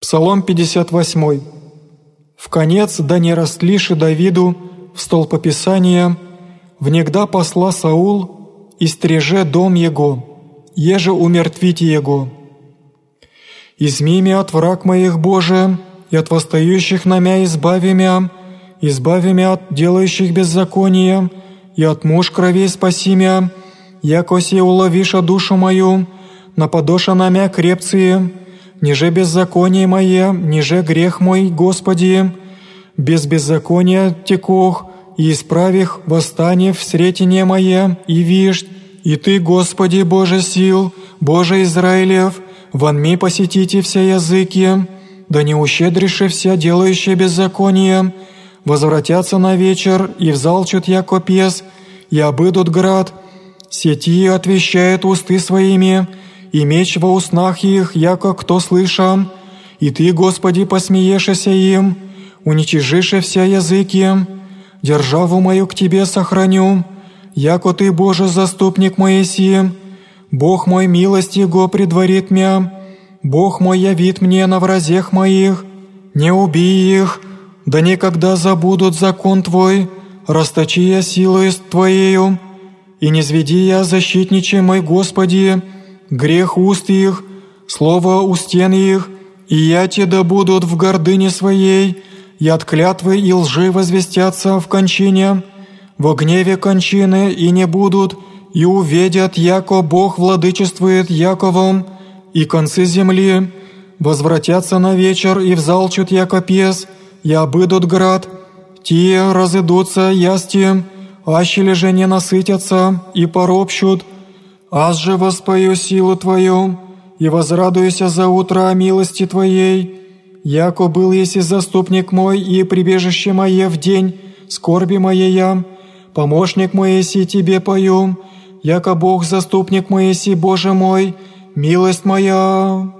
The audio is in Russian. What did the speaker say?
Псалом 58. «В конец да не растлиши Давиду в столпописание, внегда посла Саул, и стреже дом его, еже умертвите его. Изми меня от враг моих Боже, и от восстающих на мя избави мя, избави мя от делающих беззакония, и от муж кровей спаси мя, яко се уловиша душу мою, нападоша на мя крепции, ниже беззаконие мое, ниже грех мой, Господи, без беззакония текох, и исправих восстание в сретение мое, и вишь, и Ты, Господи, Боже сил, Боже Израилев, вонми посетите все языки, да не ущедрише вся делающие беззаконие, возвратятся на вечер и взалчут яко пес, и обыдут град, сети отвещает усты своими, и меч во уснах их, яко кто слышам, и Ты, Господи, посмеешься им, уничижише вся языки, державу мою к Тебе сохраню, яко Ты, Боже, заступник Моисеем, Бог мой милость Его предварит мя, Бог мой явит мне на вразех моих, не убей их, да никогда забудут закон Твой, расточи я силой Твоею, и не зведи я защитниче мой Господи, грех уст их, слово у стен их, и я те да будут в гордыне своей, и от клятвы и лжи возвестятся в кончине, во гневе кончины и не будут, и увидят, яко Бог владычествует Яковом, и концы земли возвратятся на вечер и взалчут яко пес, и обыдут град, те разыдутся ясти, ащели же не насытятся и поропщут, Аз же воспою силу Твою, и возрадуюся за утро о милости Твоей, яко был еси заступник мой и прибежище мое в день скорби моей, помощник мой еси Тебе пою, яко Бог заступник мой еси Боже мой, милость моя».